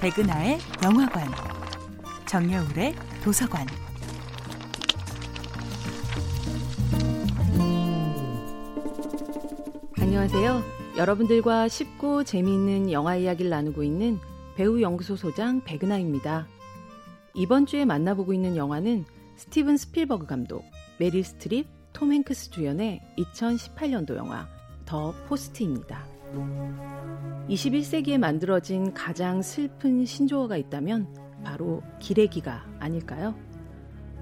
백은하의 영화관, 정여울의 도서관. 안녕하세요. 여러분들과 쉽고 재미있는 영화 이야기를 나누고 있는 배우 연구소 소장 백은하입니다. 이번 주에 만나보고 있는 영화는 스티븐 스필버그 감독, 메릴 스트립, 톰 행크스 주연의 2018년도 영화 더 포스트입니다. 21세기에 만들어진 가장 슬픈 신조어가 있다면 바로 기레기가 아닐까요?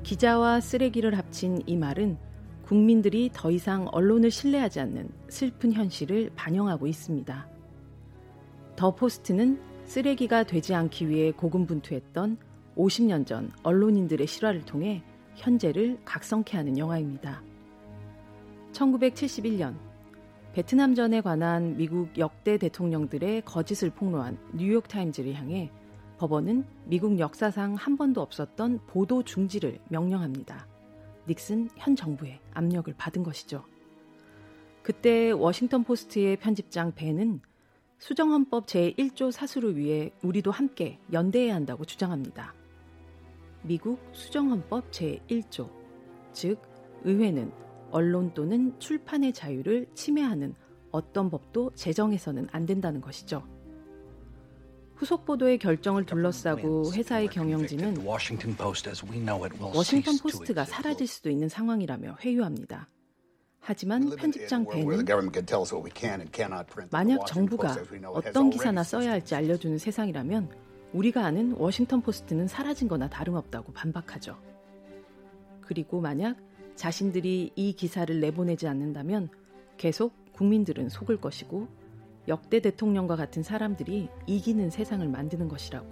기자와 쓰레기를 합친 이 말은 국민들이 더 이상 언론을 신뢰하지 않는 슬픈 현실을 반영하고 있습니다. 더 포스트는 쓰레기가 되지 않기 위해 고군분투했던 50년 전 언론인들의 실화를 통해 현재를 각성케 하는 영화입니다. 1971년 베트남전에 관한 미국 역대 대통령들의 거짓을 폭로한 뉴욕타임즈를 향해 법원은 미국 역사상 한 번도 없었던 보도 중지를 명령합니다. 닉슨 현 정부의 압력을 받은 것이죠. 그때 워싱턴 포스트의 편집장 벤은 수정헌법 제1조 사수를 위해 우리도 함께 연대해야 한다고 주장합니다. 미국 수정헌법 제1조, 즉 의회는 언론 또는 출판의 자유를 침해하는 어떤 법도 제정해서는 안 된다는 것이죠. 후속 보도의 결정을 둘러싸고 회사의 경영진은 워싱턴 포스트가 사라질 수도 있는 상황이라며 회유합니다. 하지만 편집장 벤은 만약 정부가 어떤 기사나 써야 할지 알려주는 세상이라면 우리가 아는 워싱턴 포스트는 사라진 거나 다름없다고 반박하죠. 그리고 만약 자신들이 이 기사를 내보내지 않는다면 계속 국민들은 속을 것이고 역대 대통령과 같은 사람들이 이기는 세상을 만드는 것이라고.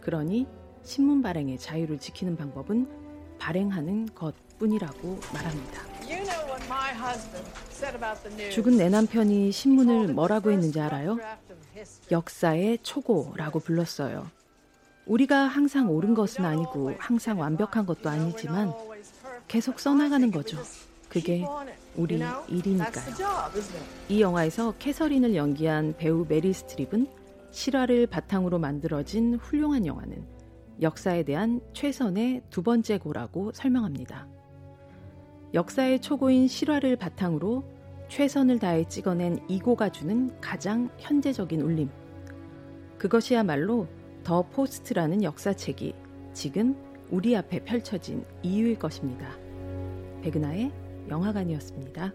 그러니 신문 발행의 자유를 지키는 방법은 발행하는 것 뿐이라고 말합니다. 죽은 내 남편이 신문을 뭐라고 했는지 알아요? 역사의 초고라고 불렀어요. 우리가 항상 옳은 것은 아니고 항상 완벽한 것도 아니지만 계속 써나가는 거죠. 그게 우리 일이니까요. 이 영화에서 캐서린을 연기한 배우 메리 스트립은 실화를 바탕으로 만들어진 훌륭한 영화는 역사에 대한 최선의 두 번째 고라고 설명합니다. 역사의 초고인 실화를 바탕으로 최선을 다해 찍어낸 이고가 주는 가장 현재적인 울림. 그것이야말로 더 포스트라는 역사책이 지금 우리 앞에 펼쳐진 이유일 것입니다. 백은하의 영화관이었습니다.